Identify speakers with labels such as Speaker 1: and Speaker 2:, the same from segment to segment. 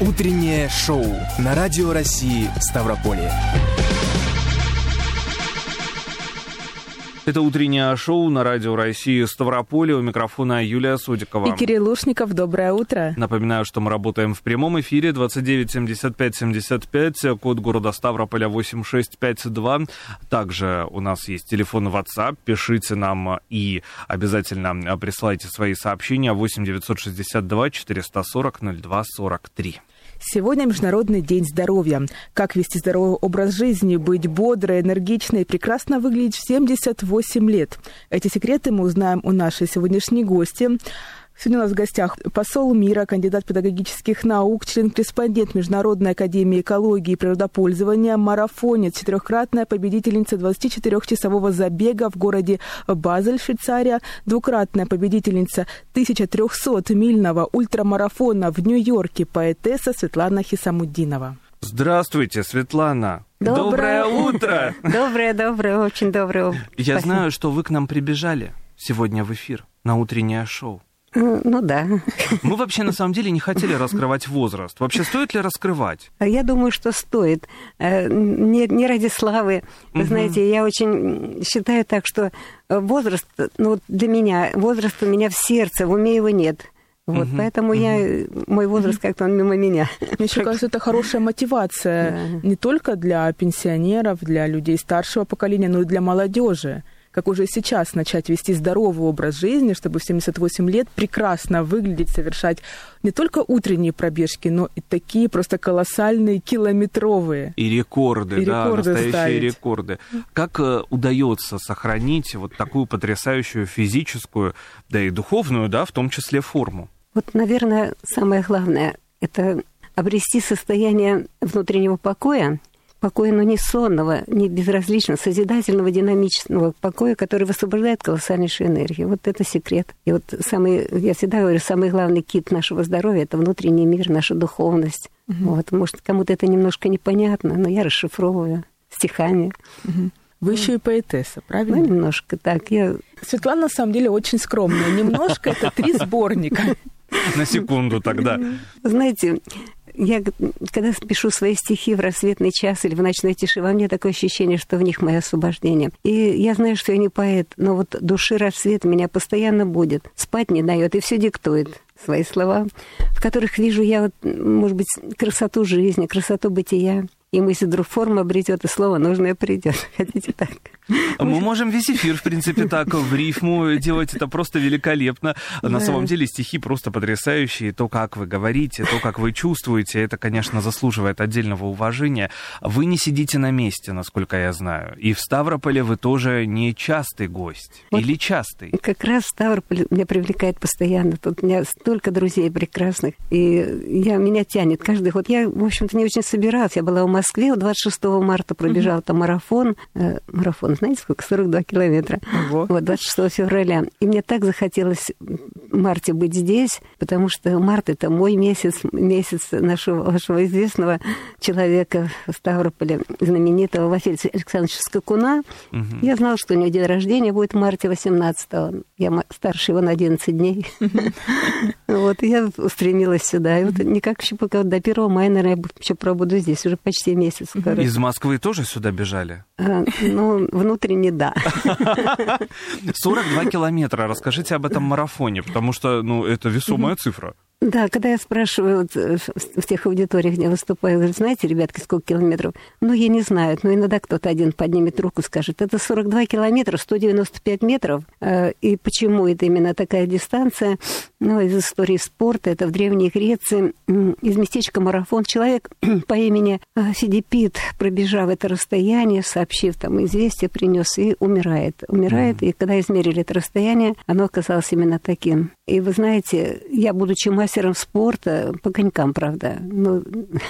Speaker 1: Утреннее шоу на Радио России Ставрополье.
Speaker 2: Это утреннее шоу на Радио России Ставрополе. У микрофона Юлия Судикова.
Speaker 3: И Кирилл Лушников. Доброе утро.
Speaker 2: Напоминаю, что мы работаем в прямом эфире 29 75 75, код города Ставрополя 8652. Также у нас есть телефон WhatsApp. Пишите нам и обязательно присылайте свои сообщения 8 962 440 02 43.
Speaker 3: Сегодня Международный день здоровья. Как вести здоровый образ жизни, быть бодрой, энергичной и прекрасно выглядеть в 78 лет. Эти секреты мы узнаем у нашей сегодняшней гости. Сегодня у нас в гостях посол мира, кандидат педагогических наук, член-корреспондент Международной академии экологии и природопользования, марафонец, четырехкратная победительница 24-часового забега в городе Базель, Швейцария, двукратная победительница 1300-мильного ультрамарафона в Нью-Йорке, поэтесса Светлана Хисамуддинова.
Speaker 2: Здравствуйте, Светлана.
Speaker 4: Доброе,
Speaker 2: доброе утро.
Speaker 4: Доброе, доброе, очень доброе.
Speaker 2: Я Спасибо. знаю, что вы к нам прибежали сегодня в эфир на утреннее шоу.
Speaker 4: Ну да.
Speaker 2: Мы вообще на самом деле не хотели раскрывать возраст. Вообще стоит ли раскрывать?
Speaker 4: Я думаю, что стоит. Э, не, не ради славы. Вы угу. знаете, я очень считаю так, что возраст, ну для меня, возраст у меня в сердце, в уме его нет. Вот, угу, поэтому угу. я, мой возраст как-то он мимо меня.
Speaker 3: Мне еще кажется, это хорошая мотивация да. не только для пенсионеров, для людей старшего поколения, но и для молодежи как уже сейчас начать вести здоровый образ жизни, чтобы в 78 лет прекрасно выглядеть, совершать не только утренние пробежки, но и такие просто колоссальные километровые.
Speaker 2: И рекорды, и да, рекорды настоящие ставить. рекорды. Как э, удается сохранить вот такую потрясающую физическую, да и духовную, да, в том числе форму?
Speaker 4: Вот, наверное, самое главное – это обрести состояние внутреннего покоя, покоя, но не сонного, не безразличного, созидательного, динамичного покоя, который высвобождает колоссальнейшую энергию. Вот это секрет. И вот самый, я всегда говорю, самый главный кит нашего здоровья – это внутренний мир, наша духовность. Угу. Вот, может, кому-то это немножко непонятно, но я расшифровываю стихами.
Speaker 3: Угу. Вы еще и поэтесса, правильно?
Speaker 4: Ну, немножко так. Я...
Speaker 3: Светлана, на самом деле, очень скромная. Немножко – это три сборника.
Speaker 2: На секунду тогда.
Speaker 4: Знаете, я, когда пишу свои стихи в рассветный час или в ночной тиши, во мне такое ощущение, что в них мое освобождение. И я знаю, что я не поэт, но вот души рассвет меня постоянно будет, спать не дает и все диктует свои слова, в которых вижу я, вот, может быть, красоту жизни, красоту бытия. И мысль вдруг форма обретет, и слово нужное придет. Хотите так?
Speaker 2: Мы можем весь эфир, в принципе, так в рифму делать. Это просто великолепно. На самом деле стихи просто потрясающие. То, как вы говорите, то, как вы чувствуете, это, конечно, заслуживает отдельного уважения. Вы не сидите на месте, насколько я знаю. И в Ставрополе вы тоже не частый гость. Вот Или частый?
Speaker 4: Как раз Ставрополь меня привлекает постоянно. Тут у меня столько друзей прекрасных. И я, меня тянет каждый год. Я, в общем-то, не очень собиралась. Я была у Москве 26 марта, пробежала там марафон. Э, марафон, знаете, сколько? 42 километра. Ого. Вот, 26 февраля. И мне так захотелось в марте быть здесь, потому что март – это мой месяц, месяц нашего вашего известного человека в Ставрополе, знаменитого Василия Александровича Скакуна. Угу. Я знала, что у него день рождения будет в марте 18-го. Я старше его на 11 дней. Вот, я устремилась сюда. И вот никак еще пока до 1 мая, наверное, я еще пробуду здесь. Уже почти месяц.
Speaker 2: Из Москвы тоже сюда бежали?
Speaker 4: А, ну, внутренне да.
Speaker 2: 42 километра. Расскажите об этом марафоне, потому что, ну, это весомая цифра.
Speaker 4: Да, когда я спрашиваю вот, э, в тех аудиториях, где выступаю, говорю, знаете, ребятки, сколько километров? Ну, я не знаю, но иногда кто-то один поднимет руку и скажет, это 42 километра, 195 метров. Э, и почему это именно такая дистанция? Ну, из истории спорта, это в Древней Греции, из местечка Марафон. Человек по имени э, Фидипит, пробежав это расстояние, сообщив там известие, принес и умирает. Умирает, mm-hmm. и когда измерили это расстояние, оно оказалось именно таким. И вы знаете, я, будучи мастером спорта, по конькам, правда, но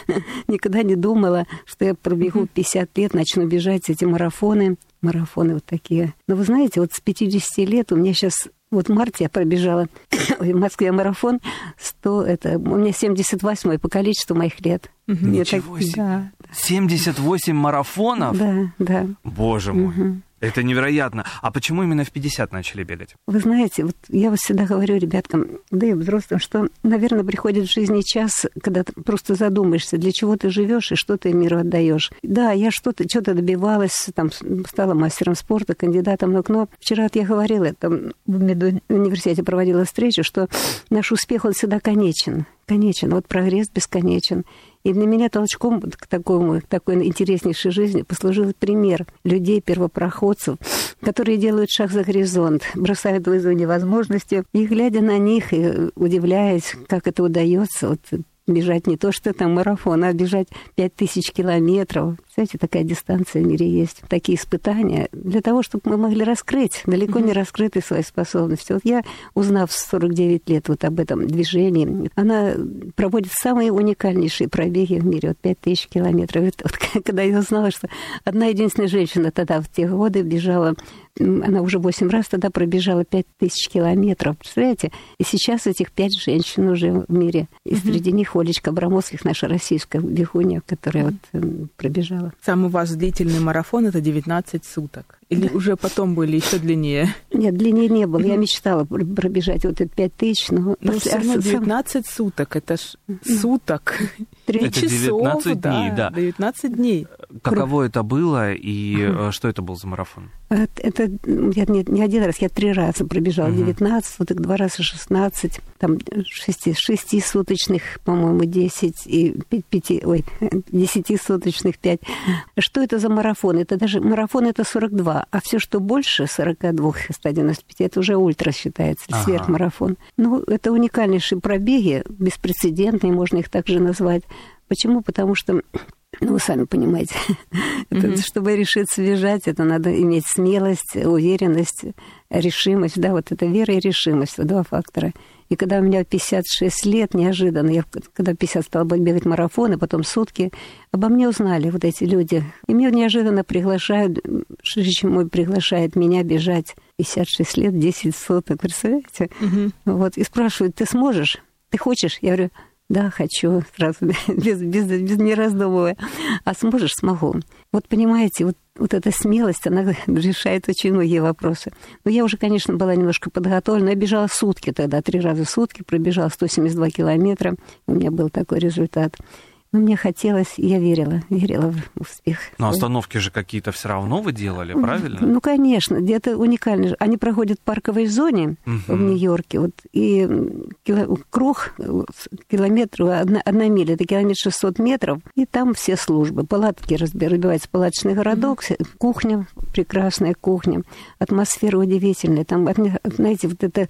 Speaker 4: никогда не думала, что я пробегу 50 лет, начну бежать эти марафоны, марафоны вот такие. Но вы знаете, вот с 50 лет у меня сейчас вот в марте я пробежала в Москве марафон 100, это у меня 78 по количеству моих лет.
Speaker 2: Ничего так, себе. Да. 78 марафонов?
Speaker 4: Да, да.
Speaker 2: Боже мой. Угу. Это невероятно. А почему именно в 50 начали бегать?
Speaker 4: Вы знаете, вот я вот всегда говорю ребяткам, да и взрослым, что, наверное, приходит в жизни час, когда ты просто задумаешься, для чего ты живешь и что ты миру отдаешь. Да, я что-то что-то добивалась, там стала мастером спорта, кандидатом наук, но вчера вот я говорила, там в медуниверситете проводила встречу, что наш успех, он всегда конечен конечен, вот прогресс бесконечен. И для меня толчком к, такому, к такой интереснейшей жизни послужил пример людей, первопроходцев, которые делают шаг за горизонт, бросают вызов невозможности, и глядя на них и удивляясь, как это удается, вот бежать не то, что там марафон, а бежать 5000 километров. Знаете, такая дистанция в мире есть. Такие испытания для того, чтобы мы могли раскрыть далеко не раскрытые свои способности. Вот я, узнав в 49 лет вот об этом движении, она проводит самые уникальнейшие пробеги в мире, вот 5000 километров. Это вот, когда я узнала, что одна единственная женщина тогда в те годы бежала она уже восемь раз тогда пробежала пять тысяч километров. Представляете? И сейчас этих пять женщин уже в мире. И mm-hmm. среди них Олечка Абрамовских, наша российская бегунья, которая mm-hmm. вот пробежала.
Speaker 3: Самый у вас длительный марафон это 19 суток. Или да. уже потом были еще длиннее?
Speaker 4: Нет, длиннее не было. Я мечтала пробежать вот эти пять тысяч, но...
Speaker 3: Но все равно 19 суток, это ж суток. Три часов, 19
Speaker 2: дней, да.
Speaker 3: 19 дней.
Speaker 2: Каково это было и э, что это был за марафон?
Speaker 4: Это я не, не один раз, я три раза пробежала. 19 суток, два раза 16, там шести, шестисуточных, по-моему, 10 и пяти, ой, десятисуточных 5. Что это за марафон? Это даже марафон это 42 а все, что больше 42 195, это уже ультра считается, ага. сверхмарафон. Ну, это уникальнейшие пробеги, беспрецедентные, можно их также назвать. Почему? Потому что ну, вы сами понимаете, mm-hmm. чтобы решиться бежать, это надо иметь смелость, уверенность, решимость. Да, вот это вера и решимость, два фактора. И когда у меня 56 лет, неожиданно, я когда 50 стала бегать марафоны, потом сутки, обо мне узнали вот эти люди. И мне неожиданно приглашают, Шишич мой приглашает меня бежать 56 лет, 10 суток, представляете? Угу. Вот, и спрашивают, ты сможешь? Ты хочешь? Я говорю, да, хочу, сразу, без, без, без не раздумывая. А сможешь? Смогу. Вот понимаете, вот, вот эта смелость, она решает очень многие вопросы. Но я уже, конечно, была немножко подготовлена. Я бежала сутки тогда, три раза в сутки, пробежала 172 километра. У меня был такой результат. Но мне хотелось, я верила, верила в успех.
Speaker 2: Но остановки же какие-то все равно вы делали, правильно?
Speaker 4: Ну, конечно, где-то уникально. Они проходят в парковой зоне угу. в Нью-Йорке, вот, и кило, круг километр, одна, одна миля, это километр 600 метров, и там все службы. Палатки разбивается палаточный городок, угу. кухня, прекрасная кухня, атмосфера удивительная. Там, знаете, вот это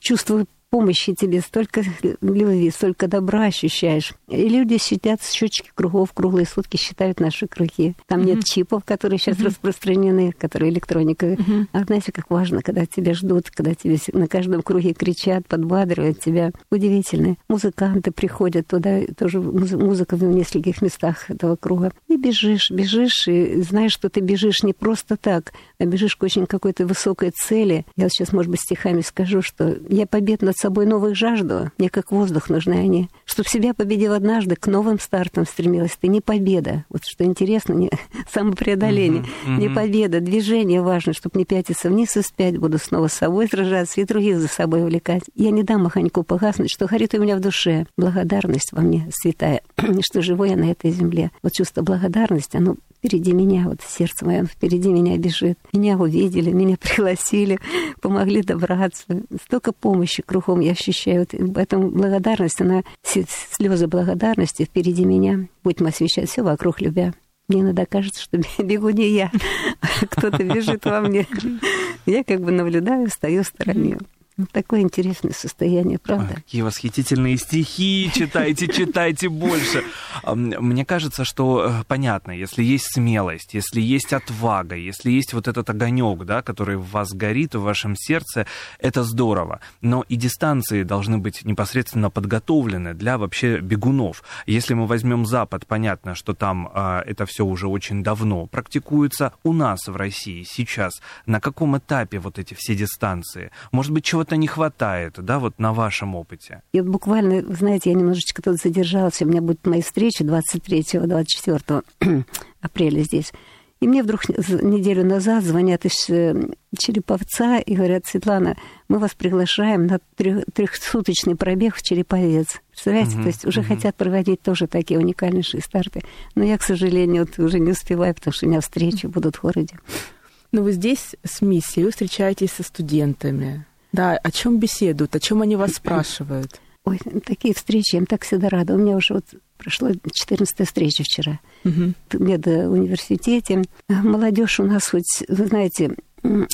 Speaker 4: чувство помощи тебе, столько любви, столько добра ощущаешь. И люди сидят с счетчики кругов, круглые сутки считают наши круги. Там mm-hmm. нет чипов, которые сейчас mm-hmm. распространены, которые электроника. Mm-hmm. А знаете, как важно, когда тебя ждут, когда тебе на каждом круге кричат, подбадривают тебя. Удивительно. Музыканты приходят туда, тоже музыка в нескольких местах этого круга. И бежишь, бежишь, и знаешь, что ты бежишь не просто так, а бежишь к очень какой-то высокой цели. Я сейчас, может быть, стихами скажу, что я побед над собой новых жажду, мне как воздух нужны они. Чтоб себя победил однажды, к новым стартам стремилась ты, не победа. Вот что интересно, не самопреодоление, uh-huh, uh-huh. не победа, движение важно, чтобы не пятиться вниз и спять, буду снова с собой сражаться и других за собой увлекать. Я не дам маханьку погаснуть, что горит у меня в душе. Благодарность во мне святая, что живу я на этой земле. Вот чувство благодарности, оно впереди меня, вот сердце мое впереди меня бежит. Меня увидели, меня пригласили, помогли добраться. Столько помощи кругом я ощущаю. Вот поэтому благодарность, она, слезы благодарности впереди меня. Будем освещать все вокруг любя. Мне иногда кажется, что бегу не я, а кто-то бежит во мне. Я как бы наблюдаю, стою в стороне. Ну, такое интересное состояние, правда?
Speaker 2: Ой, какие восхитительные стихи, читайте, читайте больше. Мне кажется, что э, понятно, если есть смелость, если есть отвага, если есть вот этот огонек, да, который в вас горит, в вашем сердце, это здорово. Но и дистанции должны быть непосредственно подготовлены для вообще бегунов. Если мы возьмем Запад, понятно, что там а, это все уже очень давно практикуется. У нас в России сейчас на каком этапе вот эти все дистанции? Может быть, чего чего-то не хватает, да, вот на вашем опыте?
Speaker 4: И вот буквально, знаете, я немножечко тут задержалась, у меня будет мои встречи 23-24 апреля здесь. И мне вдруг неделю назад звонят из э, Череповца и говорят, Светлана, мы вас приглашаем на трехсуточный пробег в Череповец. Представляете, угу, то есть уже угу. хотят проводить тоже такие уникальнейшие старты. Но я, к сожалению, вот уже не успеваю, потому что у меня встречи будут в городе.
Speaker 3: Но вы здесь с миссией, вы встречаетесь со студентами. Да, о чем беседуют, о чем они вас спрашивают?
Speaker 4: Ой, такие встречи, я им так всегда рада. У меня уже вот прошло 14 встреча вчера угу. медуниверситете. Молодежь у нас хоть, вы знаете,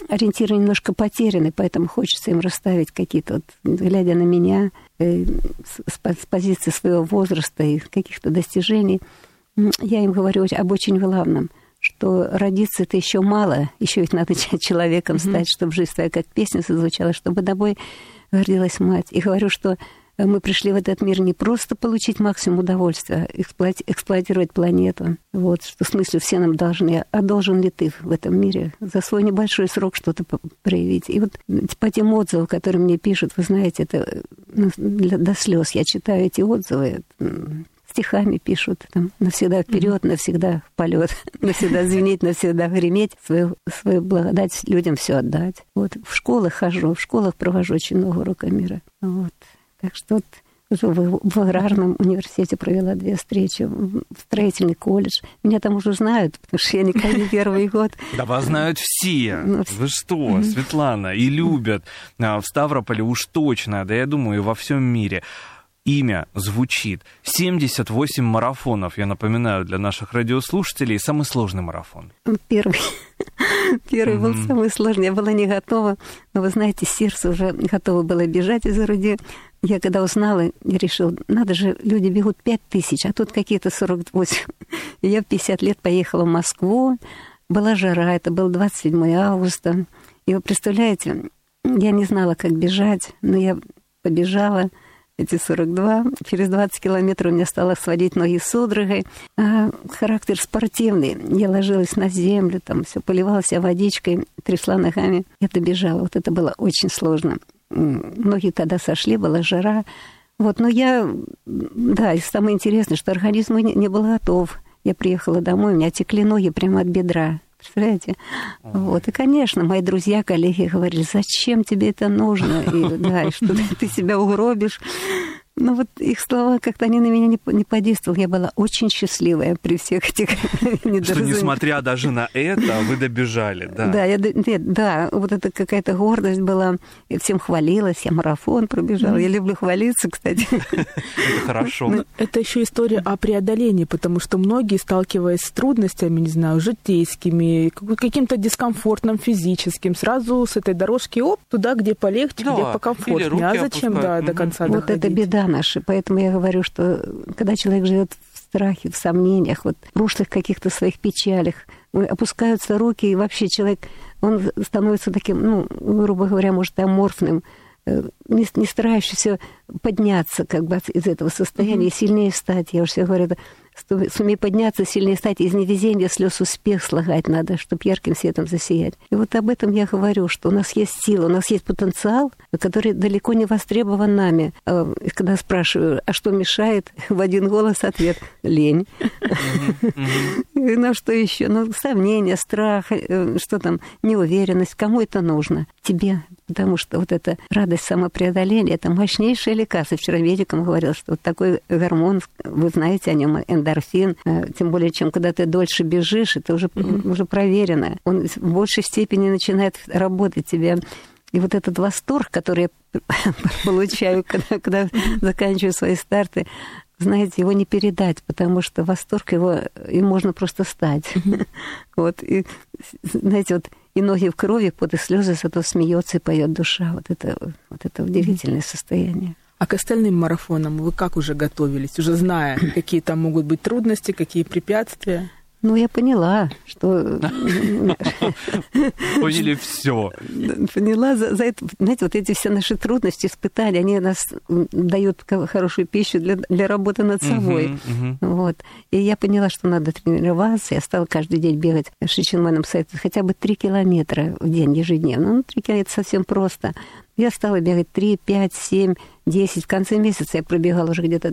Speaker 4: ориентиры немножко потеряны, поэтому хочется им расставить какие-то, вот, глядя на меня, э, с, с позиции своего возраста и каких-то достижений, я им говорю об очень главном – что родиться это еще мало, еще ведь надо человеком стать, mm-hmm. чтобы жизнь твоя как песня зазвучала, чтобы тобой гордилась мать. И говорю, что мы пришли в этот мир не просто получить максимум удовольствия, эксплуати- эксплуатировать планету. Вот, что в смысле все нам должны, а должен ли ты в этом мире за свой небольшой срок что-то проявить. И вот по тем отзывам, которые мне пишут, вы знаете, это ну, для, до слез я читаю эти отзывы, стихами пишут, там, навсегда вперед, mm-hmm. навсегда в полет, навсегда звенеть, навсегда греметь, свою, свою благодать людям все отдать. Вот в школах хожу, в школах провожу очень много уроков мира. Вот. Так что вот уже в, в аграрном университете провела две встречи, в строительный колледж. Меня там уже знают, потому что я никогда не первый год.
Speaker 2: Да вас знают все. Ну, Вы что, Светлана, и любят. А, в Ставрополе уж точно, да я думаю, и во всем мире имя звучит. 78 марафонов, я напоминаю, для наших радиослушателей. Самый сложный марафон.
Speaker 4: Первый. Первый был самый сложный. Я была не готова. Но вы знаете, сердце уже готово было бежать из груди. Я когда узнала, я решила, надо же, люди бегут 5 тысяч, а тут какие-то 48. И я в 50 лет поехала в Москву. Была жара, это был 27 августа. И вы представляете, я не знала, как бежать, но я побежала – эти 42. Через 20 километров у меня стало сводить ноги судорогой. А характер спортивный. Я ложилась на землю, там все поливалась водичкой, трясла ногами. Я добежала. Вот это было очень сложно. Ноги тогда сошли, была жара. Вот, но я, да, и самое интересное, что организм не, не был готов. Я приехала домой, у меня текли ноги прямо от бедра. Представляете? Вот. И, конечно, мои друзья, коллеги говорили, зачем тебе это нужно? И, да, и что ты себя угробишь. Ну вот их слова как-то они на меня не, не подействовали. Я была очень счастливая при всех этих
Speaker 2: Что несмотря даже на это, вы добежали, да?
Speaker 4: Да, я, нет, да, вот это какая-то гордость была. Я всем хвалилась, я марафон пробежала. Я люблю хвалиться, кстати.
Speaker 2: Это хорошо.
Speaker 3: Ну, это еще история о преодолении, потому что многие, сталкиваясь с трудностями, не знаю, житейскими, каким-то дискомфортным физическим, сразу с этой дорожки, оп, туда, где полегче, где покомфортнее. А зачем, да, до конца
Speaker 4: Вот это беда наши. Поэтому я говорю, что когда человек живет в страхе, в сомнениях, вот в прошлых каких-то своих печалях, опускаются руки, и вообще человек, он становится таким, ну, грубо говоря, может, аморфным, э, не, не старающийся подняться как бы из этого состояния, mm-hmm. сильнее стать. Я уже всегда говорю, сумей подняться, сильнее стать, из невезения слез успех слагать надо, чтобы ярким светом засиять. И вот об этом я говорю, что у нас есть сила, у нас есть потенциал, который далеко не востребован нами. А, и когда спрашиваю, а что мешает, в один голос ответ – лень. На что еще? Ну, сомнения, страх, э, что там, неуверенность. Кому это нужно? Тебе. Потому что вот эта радость самопреодоления – это мощнейшее лекарство. Вчера медикам говорил, что вот такой гормон, вы знаете о нем, эндорфин, э, тем более, чем когда ты дольше бежишь, это уже, mm-hmm. уже проверено. Он в большей степени начинает работать тебе. И вот этот восторг, который я получаю, когда, когда заканчиваю свои старты, знаете, его не передать, потому что восторг его, им можно просто стать. Mm-hmm. вот, и, знаете, вот и ноги в крови, под и слезы, зато смеется и поет душа. Вот это, вот это удивительное mm-hmm. состояние.
Speaker 3: А к остальным марафонам вы как уже готовились, уже зная, какие там могут быть трудности, какие препятствия?
Speaker 4: Ну, я поняла, что...
Speaker 2: Поняли все.
Speaker 4: Поняла за, за это. Знаете, вот эти все наши трудности, испытания, они нас дают хорошую пищу для, для работы над собой. Uh-huh, uh-huh. Вот. И я поняла, что надо тренироваться. Я стала каждый день бегать в Шичинманом сайте хотя бы три километра в день ежедневно. Ну, три километра совсем просто. Я стала бегать 3, 5, 7, 10. В конце месяца я пробегала уже где-то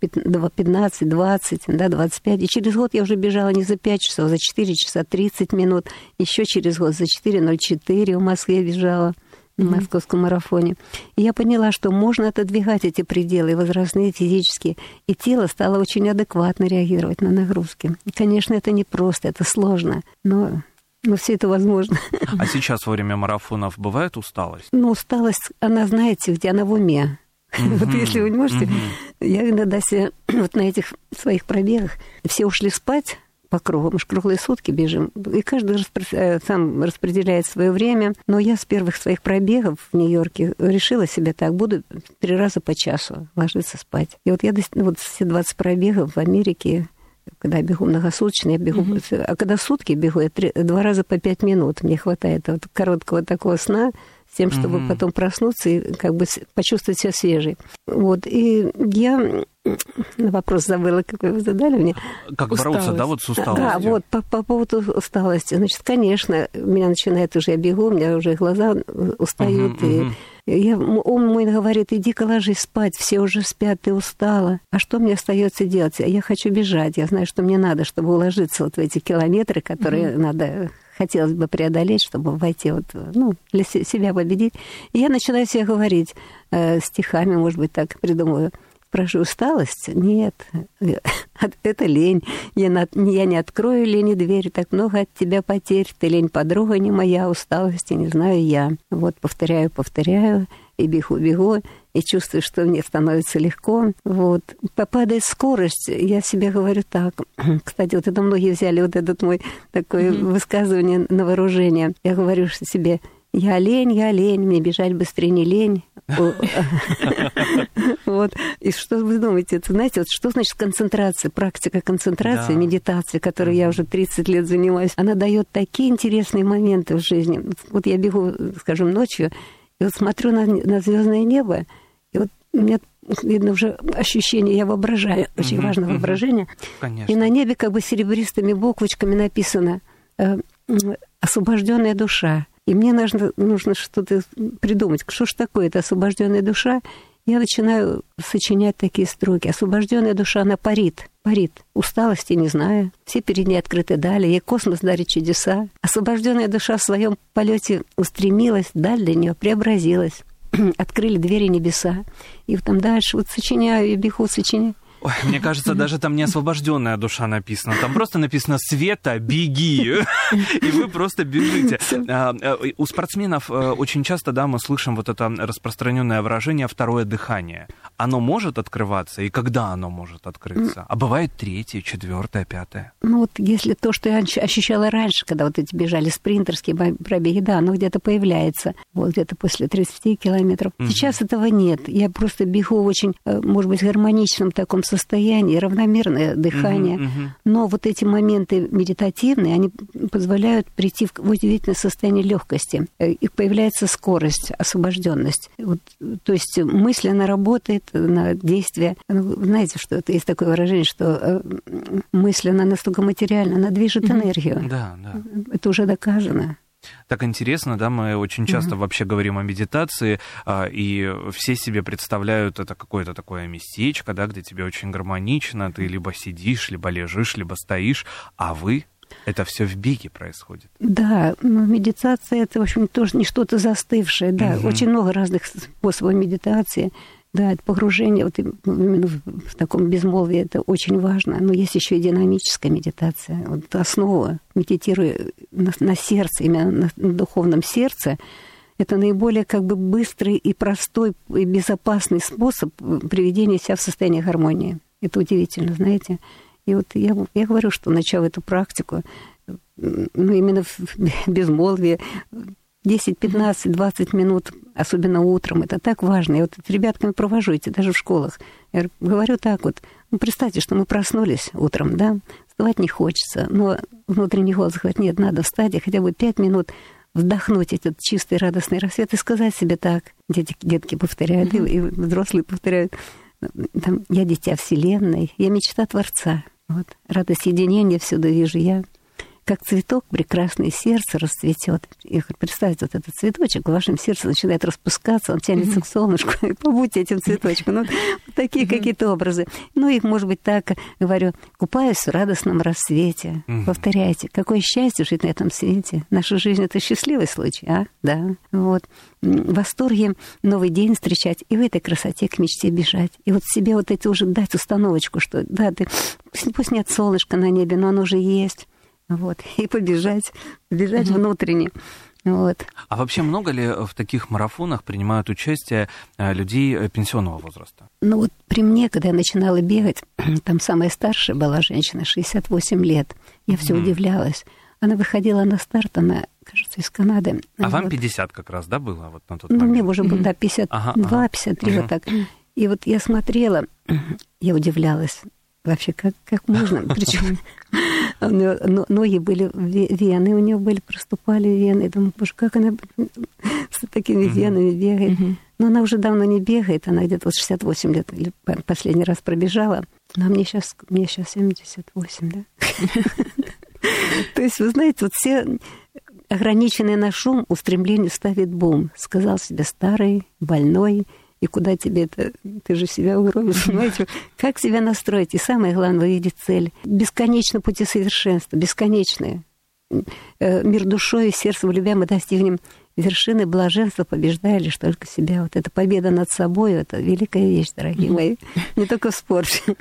Speaker 4: 15, 20, да, 25. И через год я уже бежала не за 5 часов, а за 4 часа 30 минут. Еще через год за 4.04 в Москве бежала на московском марафоне. И я поняла, что можно отодвигать эти пределы возрастные, физические, и тело стало очень адекватно реагировать на нагрузки. И, конечно, это не просто, это сложно, но но все это возможно.
Speaker 2: А сейчас во время марафонов бывает усталость?
Speaker 4: Ну, усталость, она, знаете, где она в уме. Mm-hmm. Вот если вы не можете, mm-hmm. я иногда себе вот на этих своих пробегах все ушли спать, по кругу. Мы же круглые сутки бежим. И каждый распро... Э, сам распределяет свое время. Но я с первых своих пробегов в Нью-Йорке решила себе так, буду три раза по часу ложиться спать. И вот я вот все 20 пробегов в Америке когда я бегу многосуточно, я бегу... Mm-hmm. А когда сутки бегу, я три, два раза по пять минут. Мне хватает вот короткого такого сна, с тем, чтобы mm-hmm. потом проснуться и как бы почувствовать себя свежей. Вот. И я на вопрос забыла, какой вы задали мне.
Speaker 2: Как усталость. бороться, да, вот с усталостью?
Speaker 4: Да, вот, по, по поводу усталости. Значит, конечно, меня начинает уже, я бегу, у меня уже глаза устают, uh-huh, и uh-huh. Я, он мой говорит, иди-ка ложись спать, все уже спят, ты устала. А что мне остается делать? Я хочу бежать, я знаю, что мне надо, чтобы уложиться вот в эти километры, которые mm-hmm. надо хотелось бы преодолеть, чтобы войти вот, ну, для себя победить. И я начинаю себе говорить э, стихами, может быть, так придумываю. Прошу усталость? Нет, это лень. Я, на, я не открою лени двери, так много от тебя потерь. Ты лень подруга не моя, усталости не знаю я. Вот повторяю, повторяю, и бегу, бегу, и чувствую, что мне становится легко. Вот. Попадает скорость, я себе говорю так. Кстати, вот это многие взяли вот этот мой такое mm-hmm. высказывание на вооружение. Я говорю себе, я лень, я лень, мне бежать быстрее не лень. Вот. И что вы думаете? Это, знаете, вот что значит концентрация, практика концентрации, медитации, которой я уже 30 лет занимаюсь, она дает такие интересные моменты в жизни. Вот я бегу, скажем, ночью, и вот смотрю на, на звездное небо, и вот у меня видно уже ощущение, я воображаю, очень mm важно воображение.
Speaker 2: Конечно.
Speaker 4: И на небе как бы серебристыми буквочками написано э, «Освобожденная душа». И мне нужно, нужно что-то придумать. Что ж такое это освобожденная душа? Я начинаю сочинять такие строки. Освобожденная душа, она парит, парит. Усталости не знаю. Все перед ней открыты дали. Ей космос дарит чудеса. Освобожденная душа в своем полете устремилась, даль для нее преобразилась. Открыли двери небеса. И вот там дальше вот сочиняю и бегу, сочиняю.
Speaker 2: Ой, мне кажется, даже там не освобожденная душа написана. Там просто написано «Света, беги!» И вы просто бежите. А, а, у спортсменов э, очень часто, да, мы слышим вот это распространенное выражение «второе дыхание». Оно может открываться, и когда оно может открыться? А бывает третье, четвертое, пятое?
Speaker 4: Ну вот если то, что я ощущала раньше, когда вот эти бежали спринтерские пробеги, да, оно где-то появляется, вот где-то после 30 километров. Сейчас этого нет. Я просто бегу в очень, э, может быть, гармоничном таком состояние, равномерное дыхание. Uh-huh, uh-huh. Но вот эти моменты медитативные, они позволяют прийти в удивительное состояние легкости. И появляется скорость, освобожденность. Вот, то есть мысленно работает на действие. Ну, знаете, что это есть такое выражение, что э, мысленно настолько материально, она движет энергию.
Speaker 2: Да, да.
Speaker 4: Это уже доказано.
Speaker 2: Так интересно, да, мы очень часто mm-hmm. вообще говорим о медитации, а, и все себе представляют это какое-то такое местечко, да, где тебе очень гармонично, ты либо сидишь, либо лежишь, либо стоишь, а вы это все в беге происходит.
Speaker 4: Да, но медитация это, в общем, тоже не что-то застывшее, да, угу. очень много разных способов медитации. Да, это погружение вот именно в таком безмолвии, это очень важно. Но есть еще и динамическая медитация. Вот основа, медитируя на, на сердце, именно на, духовном сердце, это наиболее как бы быстрый и простой и безопасный способ приведения себя в состояние гармонии. Это удивительно, знаете. И вот я, я говорю, что начав эту практику, ну, именно в безмолвии, 10, 15, 20 минут, особенно утром, это так важно. Я вот с ребятками провожу эти даже в школах. Я говорю так вот, ну, представьте, что мы проснулись утром, да, вставать не хочется, но внутренний голос говорит, нет, надо встать и хотя бы 5 минут вдохнуть этот чистый радостный рассвет и сказать себе так. Дети, детки повторяют, mm-hmm. и, и взрослые повторяют. Там, я дитя Вселенной, я мечта Творца. Вот. Радость единения всюду вижу я. Как цветок прекрасный сердце расцветет. И представьте, вот этот цветочек в вашем сердце начинает распускаться, он тянется к солнышку, и побудьте этим цветочком. Ну, вот такие какие-то образы. Ну, их, может быть, так, говорю, купаюсь в радостном рассвете. Повторяйте, какое счастье жить на этом свете. Наша жизнь — это счастливый случай, а? Да. Вот. В восторге новый день встречать и в этой красоте к мечте бежать. И вот себе вот эти уже дать установочку, что да, ты, пусть нет солнышка на небе, но оно уже есть. Вот. И побежать, побежать угу. внутренне. Вот.
Speaker 2: А вообще много ли в таких марафонах принимают участие э, людей э, пенсионного возраста?
Speaker 4: Ну вот при мне, когда я начинала бегать, там самая старшая была женщина, 68 лет. Я все mm. удивлялась. Она выходила на старт, она, кажется, из Канады.
Speaker 2: А вот. вам 50 как раз, да, было вот на тот
Speaker 4: ну,
Speaker 2: момент?
Speaker 4: Ну, мне уже было, да, 52, ага, ага. 53, вот так. И вот я смотрела, я удивлялась вообще, как, как можно. Причем ноги были, вены у нее были, проступали вены. Я думаю, боже, как она с такими венами бегает. Но она уже давно не бегает, она где-то вот 68 лет последний раз пробежала. Но мне сейчас, мне сейчас 78, да? То есть, вы знаете, вот все ограниченные на шум устремлению ставит бум. Сказал себе старый, больной, и куда тебе это, ты же себя угробишь, понимаете? Как себя настроить? И самое главное, увидеть цель. Бесконечно пути совершенства, бесконечные. Э, мир душой и сердцем любя мы достигнем вершины блаженства, побеждая лишь только себя. Вот эта победа над собой, это великая вещь, дорогие мои. Не только в спорте.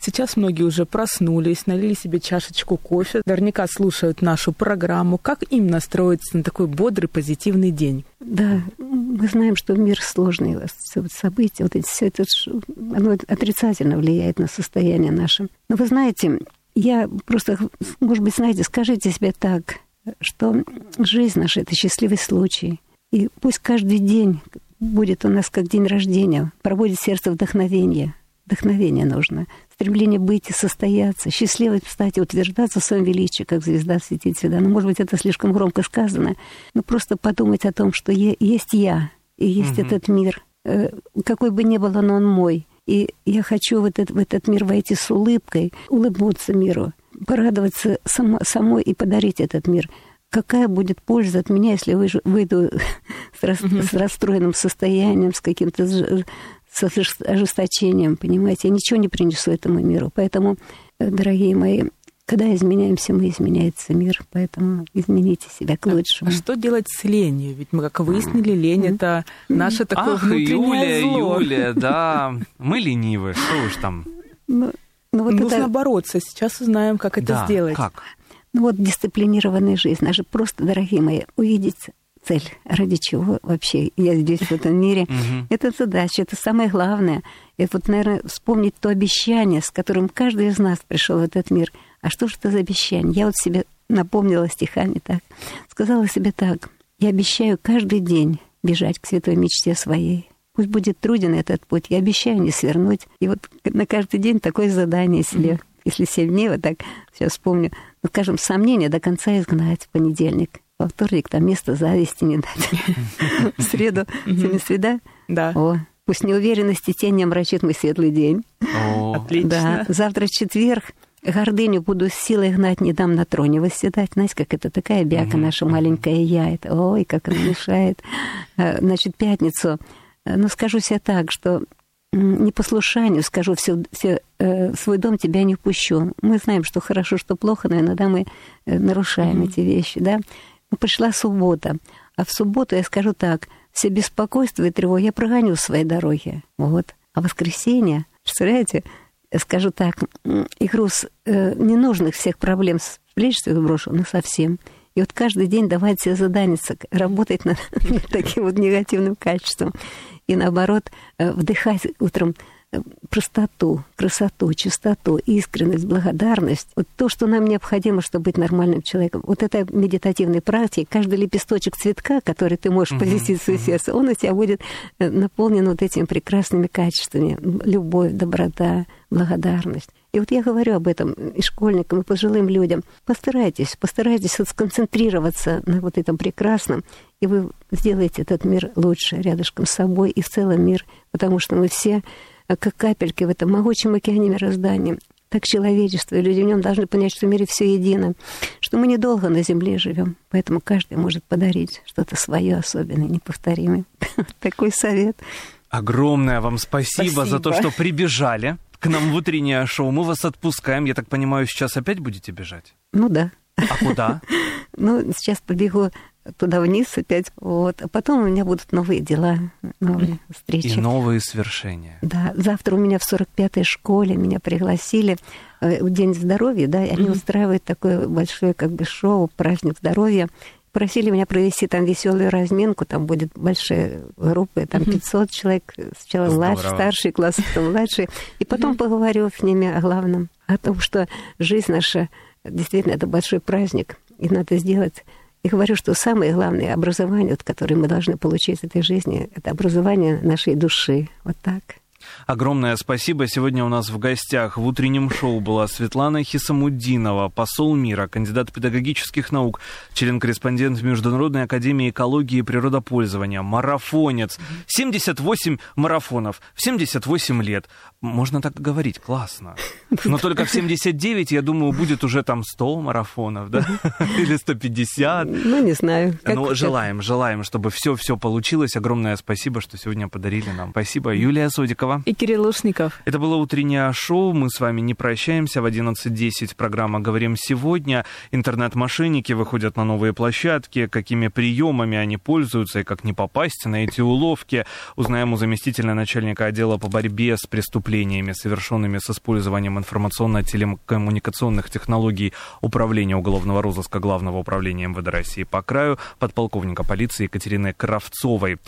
Speaker 3: Сейчас многие уже проснулись, налили себе чашечку кофе, наверняка слушают нашу программу. Как им настроиться на такой бодрый, позитивный день?
Speaker 4: Да, мы знаем, что мир сложный, события, вот эти, все это, оно отрицательно влияет на состояние наше. Но вы знаете, я просто, может быть, знаете, скажите себе так, что жизнь наша — это счастливый случай. И пусть каждый день будет у нас как день рождения, проводит сердце вдохновение. Вдохновение нужно. Стремление быть и состояться, счастливо стать и утверждаться в своем величии, как звезда светит всегда. Ну, может быть, это слишком громко сказано, но просто подумать о том, что есть я, и есть угу. этот мир. Э, какой бы ни был он, он мой. И я хочу в этот, в этот мир войти с улыбкой, улыбнуться миру порадоваться само, самой и подарить этот мир. Какая будет польза от меня, если выйду с, рас, с расстроенным состоянием, с каким-то с ожесточением, понимаете? Я ничего не принесу этому миру. Поэтому, э, дорогие мои, когда изменяемся, мы изменяется мир, поэтому измените себя к лучшему.
Speaker 3: А, а что делать с ленью? Ведь мы, как выяснили, лень mm-hmm. это наше такое
Speaker 2: Ах,
Speaker 3: внутреннее
Speaker 2: Юля,
Speaker 3: зло.
Speaker 2: Юля, да, мы ленивы, что уж там.
Speaker 3: Ну, ну, вот Нужно это... бороться. Сейчас узнаем, как это
Speaker 2: да,
Speaker 3: сделать.
Speaker 2: Как?
Speaker 4: Ну вот дисциплинированная жизнь. Она же просто, дорогие мои, увидеть цель, ради чего вообще я здесь, в этом мире. Это задача, это самое главное. И вот, наверное, вспомнить то обещание, с которым каждый из нас пришел в этот мир. А что же это за обещание? Я вот себе напомнила стихами так. Сказала себе так. Я обещаю каждый день бежать к святой мечте своей. Пусть будет труден этот путь, я обещаю не свернуть. И вот на каждый день такое задание себе. Если семь дней, вот так, сейчас вспомню, ну, скажем, сомнения до конца изгнать в понедельник. Во вторник там место зависти не дать. В среду сегодня среда.
Speaker 3: Да.
Speaker 4: О, пусть неуверенности тень не омрачит мой светлый день.
Speaker 3: Отлично.
Speaker 4: Да. Завтра четверг. Гордыню буду с силой гнать, не дам на троне восседать. Знаете, как это такая бяка наша маленькая я. Это, ой, как она мешает. А, значит, пятницу но ну, скажу себе так, что непослушанию скажу, все, все, э, свой дом тебя не впущу. Мы знаем, что хорошо, что плохо, но иногда мы э, нарушаем mm-hmm. эти вещи, да. Ну, пришла суббота, а в субботу я скажу так, все беспокойства и тревоги я прогоню своей дороги, вот. А воскресенье, представляете, я скажу так, и груз э, ненужных всех проблем с плеч своих брошу, ну, совсем. И вот каждый день давать себе задание, работать над, над таким вот негативным качеством и наоборот э, вдыхать утром э, простоту, красоту, чистоту, искренность, благодарность. Вот то, что нам необходимо, чтобы быть нормальным человеком. Вот это медитативной практики, каждый лепесточек цветка, который ты можешь поместить в свое сердце, он у тебя будет э, наполнен вот этими прекрасными качествами. Любовь, доброта, благодарность. И вот я говорю об этом и школьникам, и пожилым людям. Постарайтесь, постарайтесь сконцентрироваться на вот этом прекрасном, и вы сделаете этот мир лучше рядышком с собой и в целом мир, потому что мы все э, как капельки в этом могучем океане мироздания. так человечество, и люди в нем должны понять, что в мире все едино, что мы недолго на земле живем, поэтому каждый может подарить что-то свое особенное, неповторимое. Такой совет.
Speaker 2: Огромное вам спасибо, спасибо за то, что прибежали к нам в утреннее шоу. Мы вас отпускаем. Я так понимаю, сейчас опять будете бежать?
Speaker 4: Ну да.
Speaker 2: А куда?
Speaker 4: Ну, сейчас побегу туда вниз опять. Вот. А потом у меня будут новые дела, новые встречи.
Speaker 2: И новые свершения.
Speaker 4: Да. Завтра у меня в 45-й школе меня пригласили э, День здоровья, да, и они mm-hmm. устраивают такое большое как бы шоу, праздник здоровья. Просили меня провести там веселую разминку, там будет большая группа, там 500 человек, сначала младший, старший класс, потом младший, и потом поговорю с ними о главном, о том, что жизнь наша действительно это большой праздник, и надо сделать. И говорю, что самое главное образование, вот, которое мы должны получить в этой жизни, это образование нашей души. Вот так.
Speaker 2: Огромное спасибо. Сегодня у нас в гостях в утреннем шоу была Светлана Хисамуддинова, посол мира, кандидат педагогических наук, член-корреспондент Международной академии экологии и природопользования, марафонец. 78 марафонов в 78 лет. Можно так говорить, классно. Но только в 79, я думаю, будет уже там 100 марафонов, да? Или 150.
Speaker 4: Ну, не знаю.
Speaker 2: Ну, желаем, желаем, чтобы все-все получилось. Огромное спасибо, что сегодня подарили нам. Спасибо. Юлия Содикова.
Speaker 3: И Кирилл Лушников.
Speaker 2: Это было утреннее шоу. Мы с вами не прощаемся. В 11.10 программа «Говорим сегодня». Интернет-мошенники выходят на новые площадки. Какими приемами они пользуются и как не попасть на эти уловки. Узнаем у заместителя начальника отдела по борьбе с преступлениями преступлениями, совершенными с использованием информационно-телекоммуникационных технологий Управления уголовного розыска Главного управления МВД России по краю, подполковника полиции Екатерины Кравцовой.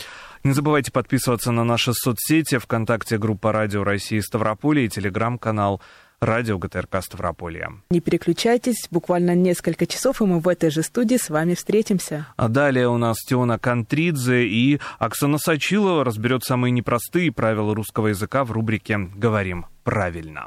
Speaker 2: Не забывайте подписываться на наши соцсети, ВКонтакте группа «Радио России Ставрополье» и телеграм-канал ГТРК Ставрополья.
Speaker 3: Не переключайтесь, буквально несколько часов, и мы в этой же студии с вами встретимся.
Speaker 2: А далее у нас Теона Контридзе и Оксана Сачилова разберет самые непростые правила русского языка в рубрике «Говорим правильно».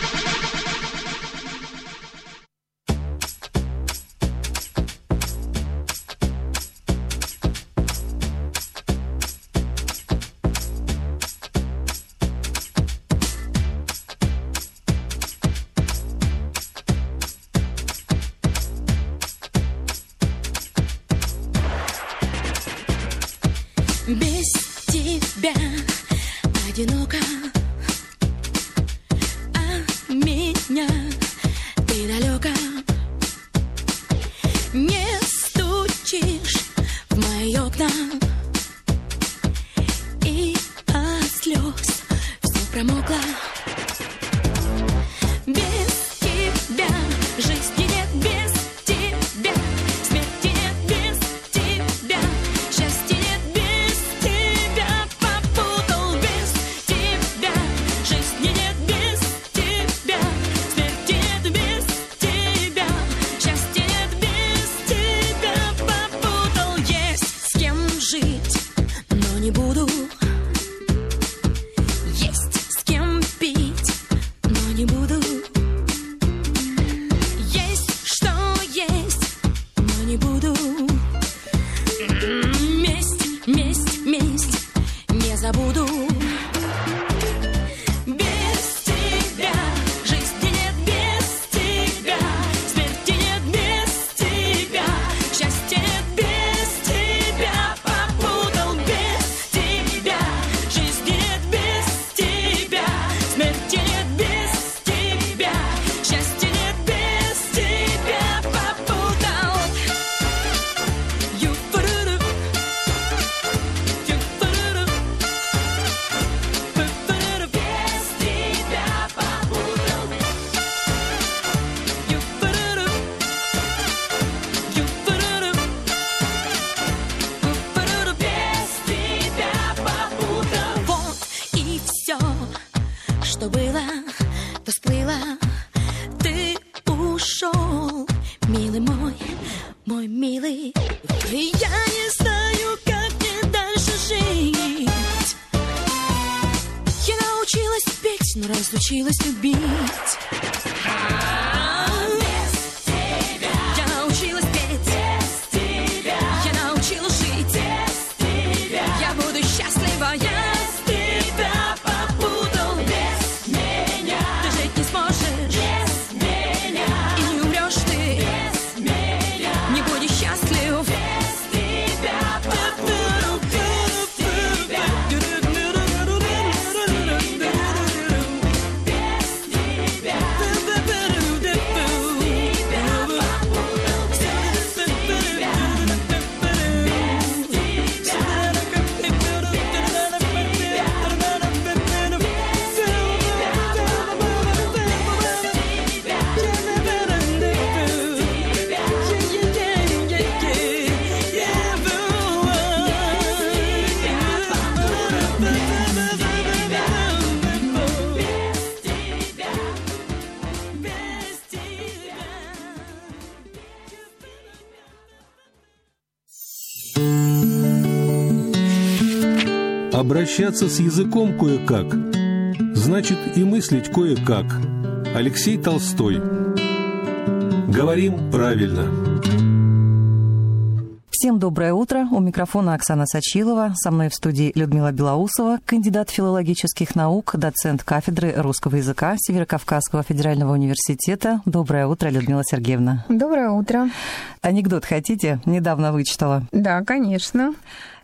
Speaker 5: мой милый. Я не знаю, как мне дальше жить.
Speaker 6: Я научилась петь, но разучилась любить.
Speaker 7: Обращаться с языком кое-как, значит и мыслить кое-как. Алексей Толстой. Говорим правильно.
Speaker 8: Всем доброе утро. У микрофона Оксана Сачилова. Со мной в студии Людмила Белоусова, кандидат филологических наук, доцент кафедры русского языка Северокавказского федерального университета. Доброе утро, Людмила Сергеевна.
Speaker 9: Доброе утро.
Speaker 8: Анекдот хотите? Недавно вычитала.
Speaker 9: Да, конечно.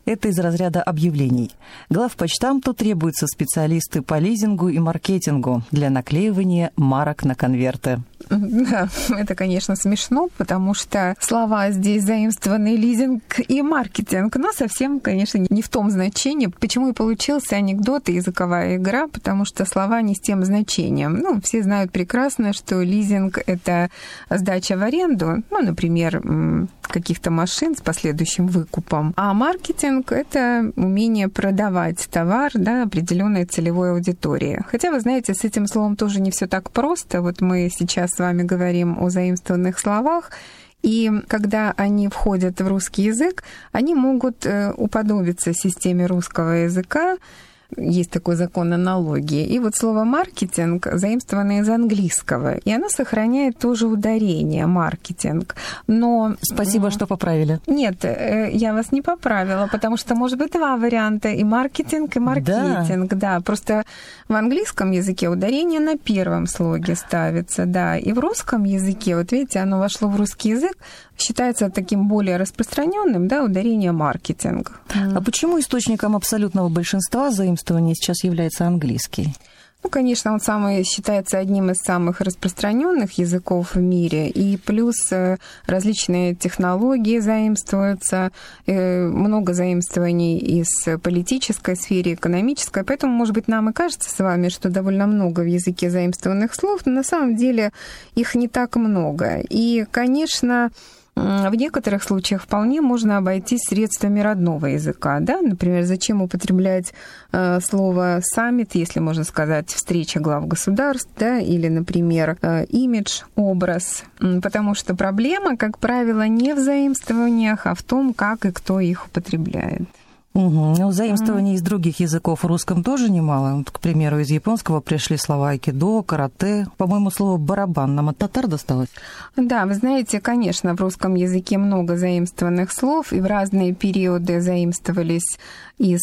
Speaker 8: Это из разряда объявлений. Главпочтамту требуются специалисты по лизингу и маркетингу для наклеивания марок на конверты.
Speaker 9: Да, это, конечно, смешно, потому что слова здесь заимствованы лизинг и маркетинг, но совсем, конечно, не в том значении. Почему и получился анекдот и языковая игра, потому что слова не с тем значением. Ну, все знают прекрасно, что лизинг — это сдача в аренду, ну, например, каких-то машин с последующим выкупом. А маркетинг — это умение продавать товар да, определенной целевой аудитории. Хотя, вы знаете, с этим словом тоже не все так просто. Вот мы сейчас с вами говорим о заимствованных словах, и когда они входят в русский язык, они могут уподобиться системе русского языка, есть такой закон аналогии. И вот слово маркетинг заимствовано из английского, и оно сохраняет тоже ударение маркетинг. Но
Speaker 8: спасибо, что поправили.
Speaker 9: Нет, я вас не поправила, потому что может быть два варианта: и маркетинг, и маркетинг. Да, да просто в английском языке ударение на первом слоге ставится, да, и в русском языке, вот видите, оно вошло в русский язык, считается таким более распространенным, да, ударение маркетинг.
Speaker 8: А почему источником абсолютного большинства заимствований сейчас является английский?
Speaker 9: Ну, конечно, он самый считается одним из самых распространенных языков в мире, и плюс различные технологии заимствуются, много заимствований из политической сферы, экономической, поэтому, может быть, нам и кажется с вами, что довольно много в языке заимствованных слов, но на самом деле их не так много. И, конечно, в некоторых случаях вполне можно обойтись средствами родного языка. Да? Например, зачем употреблять э, слово «саммит», если можно сказать «встреча глав государств», да? или, например, э, «имидж», «образ», потому что проблема, как правило, не в заимствованиях, а в том, как и кто их употребляет.
Speaker 8: Угу. Ну, заимствований mm. из других языков в русском тоже немало. Вот, к примеру, из японского пришли слова айкидо, карате. По-моему, слово барабан нам от татар досталось.
Speaker 9: Да, вы знаете, конечно, в русском языке много заимствованных слов, и в разные периоды заимствовались из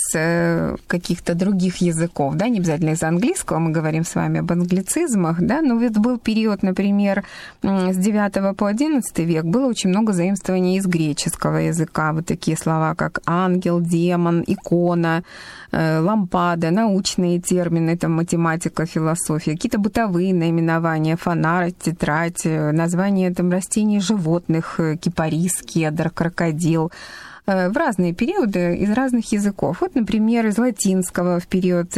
Speaker 9: каких-то других языков, да, не обязательно из английского, мы говорим с вами об англицизмах, да, но ведь был период, например, с 9 по 11 век было очень много заимствований из греческого языка, вот такие слова, как ангел, демон, икона, лампада, научные термины, там математика, философия, какие-то бытовые наименования, фонарь, тетрадь, названия там растений, животных, кипарис, кедр, крокодил, в разные периоды из разных языков. Вот, например, из латинского в период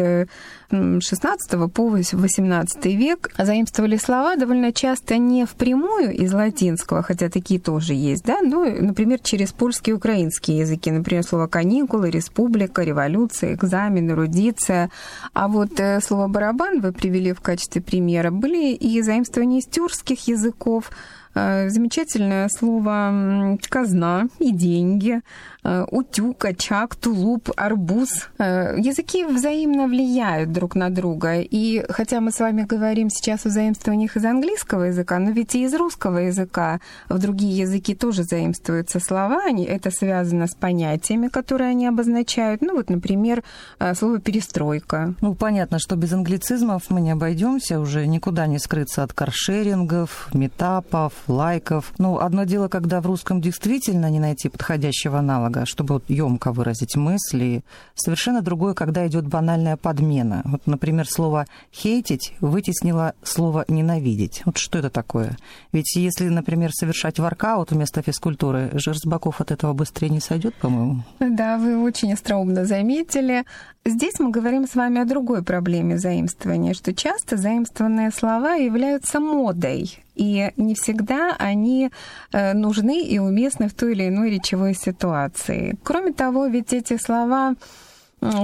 Speaker 9: 16 по 18 век заимствовали слова довольно часто не впрямую из латинского, хотя такие тоже есть, да, но, например, через польские и украинские языки, например, слово каникулы, республика, революция, экзамен, эрудиция. А вот слово барабан вы привели в качестве примера были и заимствования из тюркских языков, э, замечательное слово казна и деньги, э, утюг, очаг, тулуп, арбуз. Э, Языки взаимно влияют друг на друга. И хотя мы с вами говорим сейчас о заимствованиях из английского языка, но ведь и из русского языка в другие языки тоже заимствуются слова. Это связано с понятиями, которые они обозначают. Ну вот, например, э, слово «перестройка».
Speaker 8: Ну, понятно, что без англицизмов мы не обойдемся, уже никуда не скрыться от каршерингов, метапов, лайков. Ну, одно дело, когда в русском действительно не найти подходящего аналога, чтобы вот емко выразить мысли. Совершенно другое, когда идет банальная подмена. Вот, например, слово «хейтить» вытеснило слово «ненавидеть». Вот что это такое? Ведь если, например, совершать воркаут вместо физкультуры, Жерсбаков от этого быстрее не сойдет, по-моему.
Speaker 9: Да, вы очень остроумно заметили. Здесь мы говорим с вами о другой проблеме заимствования, что часто заимствованные слова являются модой, и не всегда они э, нужны и уместны в той или иной речевой ситуации. Кроме того, ведь эти слова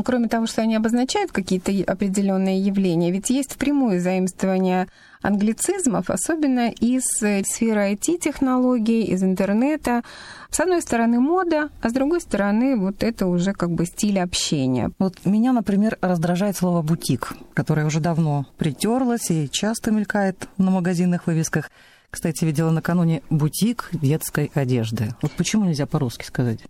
Speaker 9: Кроме того, что они обозначают какие-то определенные явления, ведь есть впрямую заимствование англицизмов, особенно из э, сферы IT-технологий, из интернета. С одной стороны мода, а с другой стороны вот это уже как бы стиль общения.
Speaker 8: Вот меня, например, раздражает слово «бутик», которое уже давно притерлось и часто мелькает на магазинных вывесках. Кстати, видела накануне бутик детской одежды. Вот почему нельзя по-русски сказать?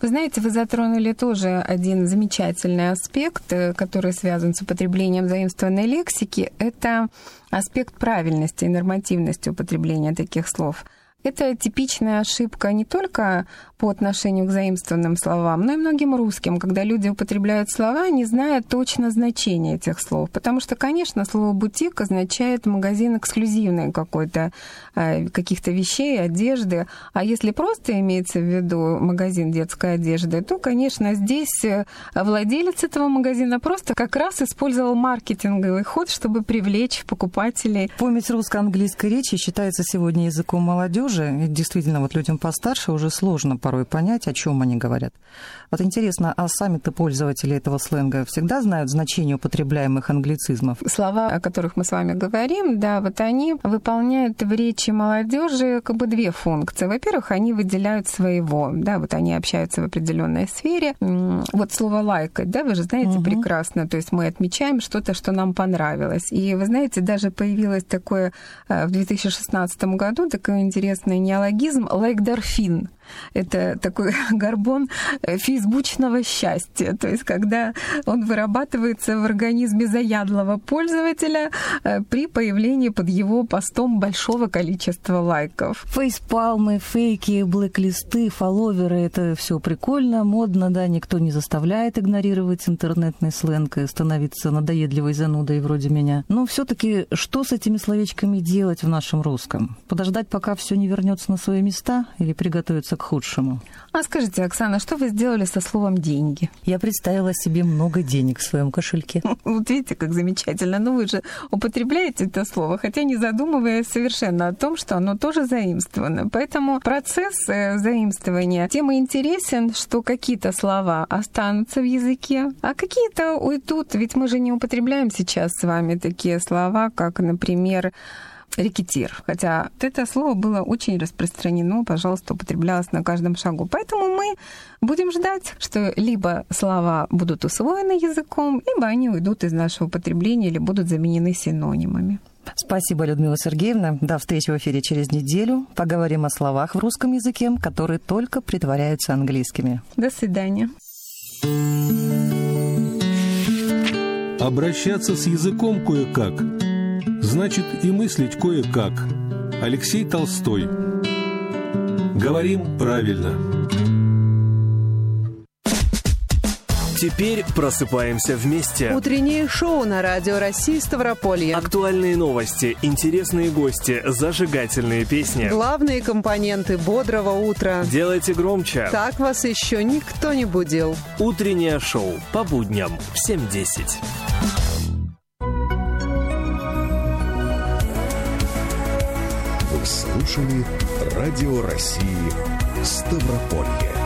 Speaker 9: Вы знаете, вы затронули тоже один замечательный аспект, э, который связан с употреблением заимствованной лексики. Это аспект правильности и нормативности употребления таких слов. Это типичная ошибка не только по отношению к заимствованным словам, но и многим русским, когда люди употребляют слова, не зная точно значения этих слов. Потому что, конечно, слово «бутик» означает магазин эксклюзивный какой-то, э, каких-то вещей, одежды. А если просто имеется в виду магазин детской одежды, то, конечно, здесь э, владелец этого магазина просто как раз использовал маркетинговый ход, чтобы привлечь покупателей.
Speaker 8: Помесь русско-английской речи считается сегодня языком молодежи. И Действительно, вот людям постарше уже сложно порой понять, о чем они говорят. Вот интересно, а сами-то пользователи этого сленга всегда знают значение употребляемых англицизмов?
Speaker 9: Слова, о которых мы с вами говорим, да, вот они выполняют в речи молодежи как бы две функции. Во-первых, они выделяют своего, да, вот они общаются в определенной сфере. Вот слово лайкать, да, вы же знаете
Speaker 8: Мгм.
Speaker 9: прекрасно, то есть мы отмечаем что-то, что нам понравилось. И вы знаете, даже появилось такое э, в 2016 году такой интересный неологизм лайкдорфин. Это такой горбон э, фейсбучного счастья. То есть, когда он вырабатывается в организме заядлого пользователя э, при появлении под его постом большого количества лайков.
Speaker 8: Фейспалмы, фейки, блэк-листы, фолловеры – это все прикольно, модно, да, никто не заставляет игнорировать интернетный сленг и становиться надоедливой занудой вроде меня. Но все таки что с этими словечками делать в нашем русском? Подождать, пока все не вернется на свои места или приготовиться к худшему?
Speaker 9: А скажите, Оксана, что вы сделали со словом «деньги»?
Speaker 8: Я представила себе много денег в своем кошельке.
Speaker 9: Вот видите, как замечательно. Ну, вы же употребляете это слово, хотя не задумываясь совершенно о том, что оно тоже заимствовано. Поэтому процесс э, заимствования тем и интересен, что какие-то слова останутся в языке, а какие-то уйдут. Ведь мы же не употребляем сейчас с вами такие слова, как, например, рекетир. Хотя это слово было очень распространено, пожалуйста, употреблялось на каждом шагу. Поэтому мы будем ждать, что либо слова будут усвоены языком, либо они уйдут из нашего употребления или будут заменены синонимами.
Speaker 8: Спасибо, Людмила Сергеевна. До встречи в эфире через неделю. Поговорим о словах в русском языке, которые только притворяются английскими.
Speaker 9: До свидания.
Speaker 7: Обращаться с языком кое-как значит и мыслить кое-как. Алексей Толстой. Говорим правильно.
Speaker 1: Теперь просыпаемся вместе.
Speaker 6: Утреннее шоу на Радио России Ставрополье.
Speaker 1: Актуальные новости, интересные гости, зажигательные песни.
Speaker 6: Главные компоненты бодрого утра.
Speaker 1: Делайте громче.
Speaker 6: Так вас еще никто не будил.
Speaker 1: Утреннее шоу по будням в 7.10.
Speaker 10: слушали Радио России Ставрополье.